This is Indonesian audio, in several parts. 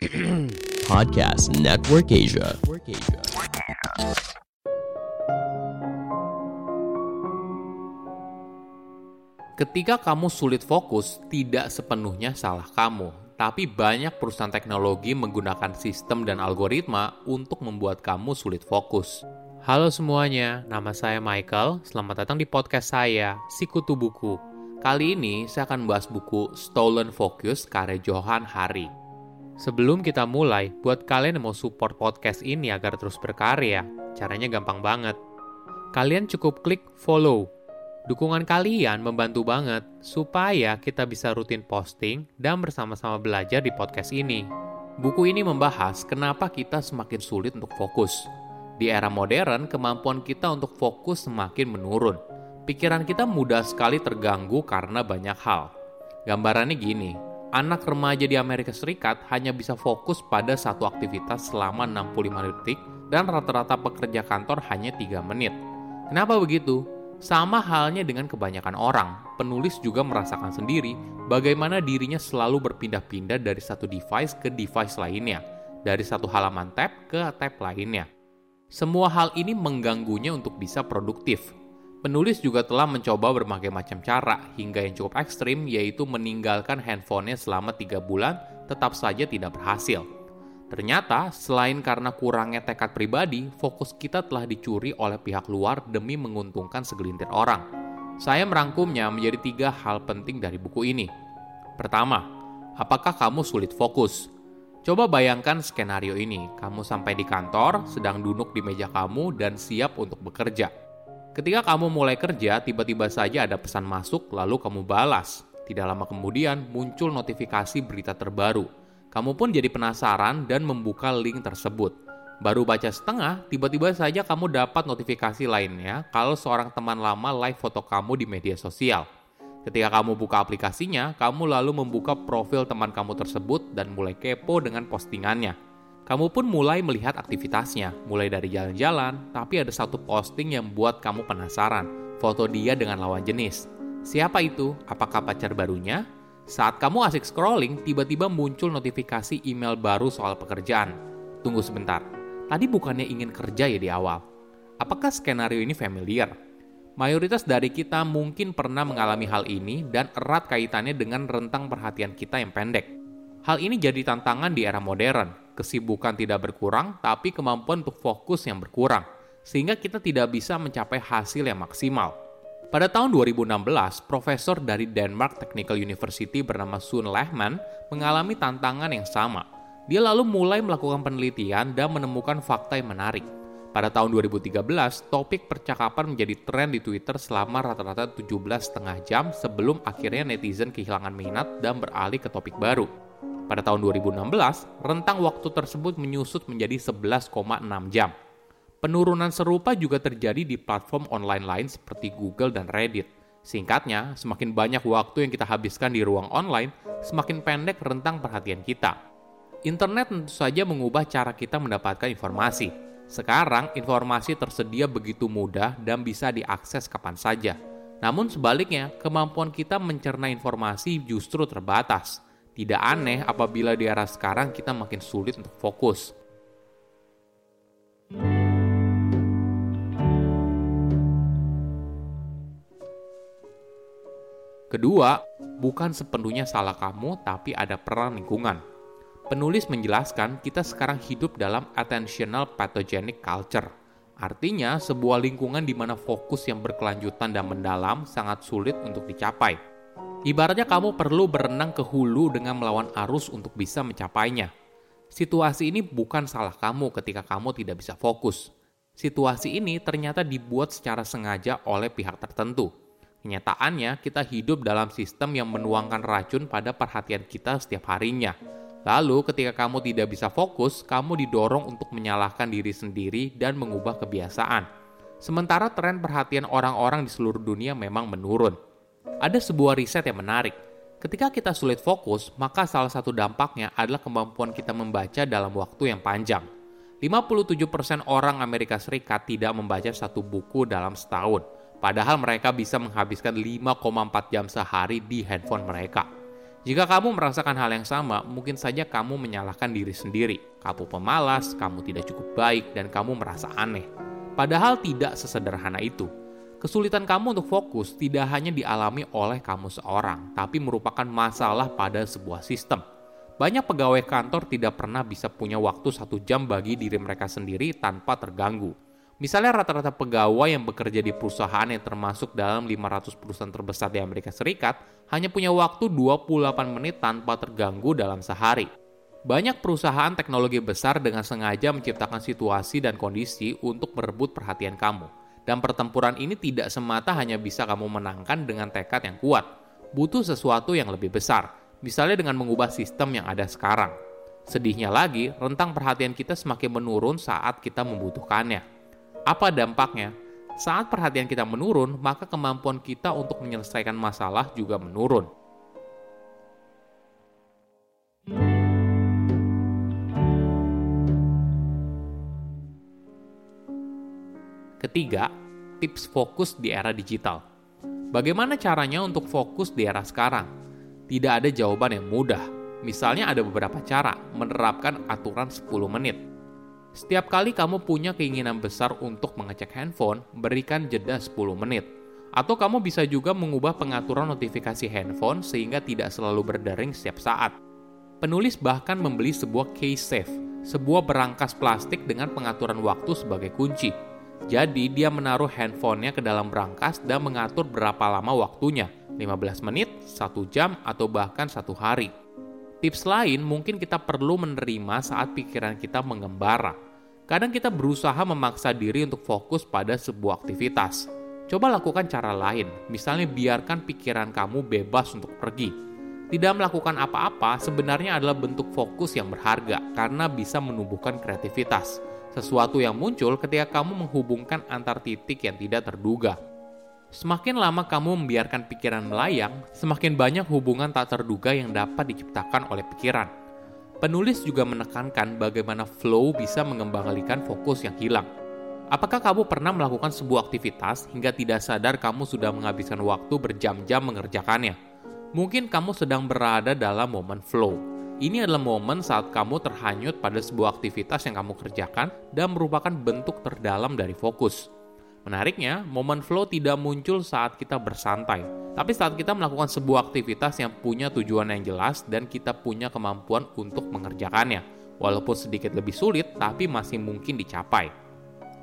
Podcast Network Asia. Ketika kamu sulit fokus, tidak sepenuhnya salah kamu, tapi banyak perusahaan teknologi menggunakan sistem dan algoritma untuk membuat kamu sulit fokus. Halo semuanya, nama saya Michael. Selamat datang di podcast saya, Sikutu Buku. Kali ini saya akan membahas buku Stolen Focus karya Johan Hari. Sebelum kita mulai, buat kalian yang mau support podcast ini agar terus berkarya, caranya gampang banget. Kalian cukup klik follow. Dukungan kalian membantu banget supaya kita bisa rutin posting dan bersama-sama belajar di podcast ini. Buku ini membahas kenapa kita semakin sulit untuk fokus. Di era modern, kemampuan kita untuk fokus semakin menurun. Pikiran kita mudah sekali terganggu karena banyak hal. Gambarannya gini, anak remaja di Amerika Serikat hanya bisa fokus pada satu aktivitas selama 65 detik dan rata-rata pekerja kantor hanya 3 menit. Kenapa begitu? Sama halnya dengan kebanyakan orang, penulis juga merasakan sendiri bagaimana dirinya selalu berpindah-pindah dari satu device ke device lainnya, dari satu halaman tab ke tab lainnya. Semua hal ini mengganggunya untuk bisa produktif. Penulis juga telah mencoba berbagai macam cara, hingga yang cukup ekstrim yaitu meninggalkan handphonenya selama tiga bulan, tetap saja tidak berhasil. Ternyata, selain karena kurangnya tekad pribadi, fokus kita telah dicuri oleh pihak luar demi menguntungkan segelintir orang. Saya merangkumnya menjadi tiga hal penting dari buku ini. Pertama, apakah kamu sulit fokus? Coba bayangkan skenario ini, kamu sampai di kantor, sedang duduk di meja kamu, dan siap untuk bekerja. Ketika kamu mulai kerja, tiba-tiba saja ada pesan masuk, lalu kamu balas. Tidak lama kemudian, muncul notifikasi berita terbaru kamu pun jadi penasaran dan membuka link tersebut. Baru baca setengah, tiba-tiba saja kamu dapat notifikasi lainnya kalau seorang teman lama live foto kamu di media sosial. Ketika kamu buka aplikasinya, kamu lalu membuka profil teman kamu tersebut dan mulai kepo dengan postingannya. Kamu pun mulai melihat aktivitasnya, mulai dari jalan-jalan, tapi ada satu posting yang membuat kamu penasaran, foto dia dengan lawan jenis. Siapa itu? Apakah pacar barunya? Saat kamu asik scrolling, tiba-tiba muncul notifikasi email baru soal pekerjaan. Tunggu sebentar, tadi bukannya ingin kerja ya di awal? Apakah skenario ini familiar? Mayoritas dari kita mungkin pernah mengalami hal ini dan erat kaitannya dengan rentang perhatian kita yang pendek. Hal ini jadi tantangan di era modern. Kesibukan tidak berkurang, tapi kemampuan untuk fokus yang berkurang, sehingga kita tidak bisa mencapai hasil yang maksimal. Pada tahun 2016, profesor dari Denmark Technical University bernama Sun Lehman mengalami tantangan yang sama. Dia lalu mulai melakukan penelitian dan menemukan fakta yang menarik. Pada tahun 2013, topik percakapan menjadi tren di Twitter selama rata-rata 17,5 jam sebelum akhirnya netizen kehilangan minat dan beralih ke topik baru. Pada tahun 2016, rentang waktu tersebut menyusut menjadi 11,6 jam. Penurunan serupa juga terjadi di platform online lain seperti Google dan Reddit. Singkatnya, semakin banyak waktu yang kita habiskan di ruang online, semakin pendek rentang perhatian kita. Internet tentu saja mengubah cara kita mendapatkan informasi. Sekarang, informasi tersedia begitu mudah dan bisa diakses kapan saja. Namun sebaliknya, kemampuan kita mencerna informasi justru terbatas. Tidak aneh apabila di era sekarang kita makin sulit untuk fokus. Kedua, bukan sepenuhnya salah kamu, tapi ada peran lingkungan. Penulis menjelaskan kita sekarang hidup dalam attentional pathogenic culture. Artinya, sebuah lingkungan di mana fokus yang berkelanjutan dan mendalam sangat sulit untuk dicapai. Ibaratnya kamu perlu berenang ke hulu dengan melawan arus untuk bisa mencapainya. Situasi ini bukan salah kamu ketika kamu tidak bisa fokus. Situasi ini ternyata dibuat secara sengaja oleh pihak tertentu Kenyataannya, kita hidup dalam sistem yang menuangkan racun pada perhatian kita setiap harinya. Lalu, ketika kamu tidak bisa fokus, kamu didorong untuk menyalahkan diri sendiri dan mengubah kebiasaan. Sementara tren perhatian orang-orang di seluruh dunia memang menurun. Ada sebuah riset yang menarik. Ketika kita sulit fokus, maka salah satu dampaknya adalah kemampuan kita membaca dalam waktu yang panjang. 57% orang Amerika Serikat tidak membaca satu buku dalam setahun Padahal mereka bisa menghabiskan 5,4 jam sehari di handphone mereka. Jika kamu merasakan hal yang sama, mungkin saja kamu menyalahkan diri sendiri. Kamu pemalas, kamu tidak cukup baik, dan kamu merasa aneh. Padahal tidak sesederhana itu. Kesulitan kamu untuk fokus tidak hanya dialami oleh kamu seorang, tapi merupakan masalah pada sebuah sistem. Banyak pegawai kantor tidak pernah bisa punya waktu satu jam bagi diri mereka sendiri tanpa terganggu. Misalnya rata-rata pegawai yang bekerja di perusahaan yang termasuk dalam 500 perusahaan terbesar di Amerika Serikat hanya punya waktu 28 menit tanpa terganggu dalam sehari. Banyak perusahaan teknologi besar dengan sengaja menciptakan situasi dan kondisi untuk merebut perhatian kamu. Dan pertempuran ini tidak semata hanya bisa kamu menangkan dengan tekad yang kuat. Butuh sesuatu yang lebih besar, misalnya dengan mengubah sistem yang ada sekarang. Sedihnya lagi, rentang perhatian kita semakin menurun saat kita membutuhkannya. Apa dampaknya? Saat perhatian kita menurun, maka kemampuan kita untuk menyelesaikan masalah juga menurun. Ketiga, tips fokus di era digital. Bagaimana caranya untuk fokus di era sekarang? Tidak ada jawaban yang mudah. Misalnya ada beberapa cara menerapkan aturan 10 menit. Setiap kali kamu punya keinginan besar untuk mengecek handphone, berikan jeda 10 menit. Atau kamu bisa juga mengubah pengaturan notifikasi handphone sehingga tidak selalu berdering setiap saat. Penulis bahkan membeli sebuah case safe, sebuah berangkas plastik dengan pengaturan waktu sebagai kunci jadi dia menaruh handphonenya ke dalam berangkas dan mengatur berapa lama waktunya, 15 menit, 1 jam, atau bahkan satu hari. Tips lain mungkin kita perlu menerima saat pikiran kita mengembara. Kadang kita berusaha memaksa diri untuk fokus pada sebuah aktivitas. Coba lakukan cara lain, misalnya biarkan pikiran kamu bebas untuk pergi. Tidak melakukan apa-apa sebenarnya adalah bentuk fokus yang berharga karena bisa menumbuhkan kreativitas sesuatu yang muncul ketika kamu menghubungkan antar titik yang tidak terduga. Semakin lama kamu membiarkan pikiran melayang, semakin banyak hubungan tak terduga yang dapat diciptakan oleh pikiran. Penulis juga menekankan bagaimana flow bisa mengembalikan fokus yang hilang. Apakah kamu pernah melakukan sebuah aktivitas hingga tidak sadar kamu sudah menghabiskan waktu berjam-jam mengerjakannya? Mungkin kamu sedang berada dalam momen flow, ini adalah momen saat kamu terhanyut pada sebuah aktivitas yang kamu kerjakan dan merupakan bentuk terdalam dari fokus. Menariknya, momen flow tidak muncul saat kita bersantai, tapi saat kita melakukan sebuah aktivitas yang punya tujuan yang jelas dan kita punya kemampuan untuk mengerjakannya. Walaupun sedikit lebih sulit, tapi masih mungkin dicapai.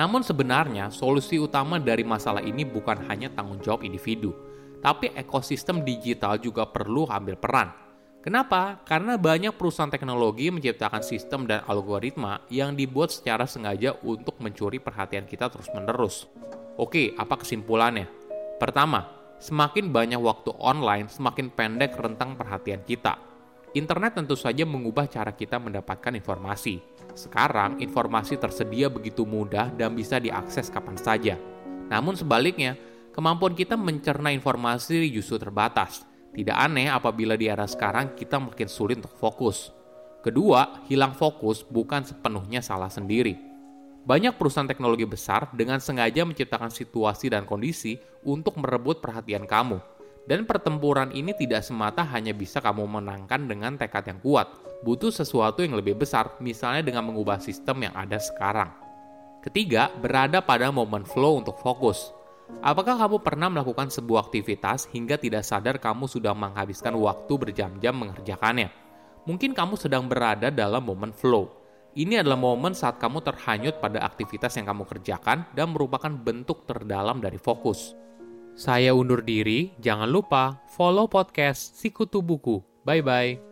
Namun sebenarnya, solusi utama dari masalah ini bukan hanya tanggung jawab individu, tapi ekosistem digital juga perlu ambil peran Kenapa? Karena banyak perusahaan teknologi menciptakan sistem dan algoritma yang dibuat secara sengaja untuk mencuri perhatian kita terus-menerus. Oke, apa kesimpulannya? Pertama, semakin banyak waktu online, semakin pendek rentang perhatian kita. Internet tentu saja mengubah cara kita mendapatkan informasi. Sekarang, informasi tersedia begitu mudah dan bisa diakses kapan saja. Namun sebaliknya, kemampuan kita mencerna informasi justru terbatas tidak aneh apabila di era sekarang kita makin sulit untuk fokus. Kedua, hilang fokus bukan sepenuhnya salah sendiri. Banyak perusahaan teknologi besar dengan sengaja menciptakan situasi dan kondisi untuk merebut perhatian kamu. Dan pertempuran ini tidak semata hanya bisa kamu menangkan dengan tekad yang kuat. Butuh sesuatu yang lebih besar, misalnya dengan mengubah sistem yang ada sekarang. Ketiga, berada pada momen flow untuk fokus. Apakah kamu pernah melakukan sebuah aktivitas hingga tidak sadar kamu sudah menghabiskan waktu berjam-jam mengerjakannya? Mungkin kamu sedang berada dalam momen flow. Ini adalah momen saat kamu terhanyut pada aktivitas yang kamu kerjakan dan merupakan bentuk terdalam dari fokus. Saya undur diri, jangan lupa follow podcast Sikutu Buku. Bye-bye.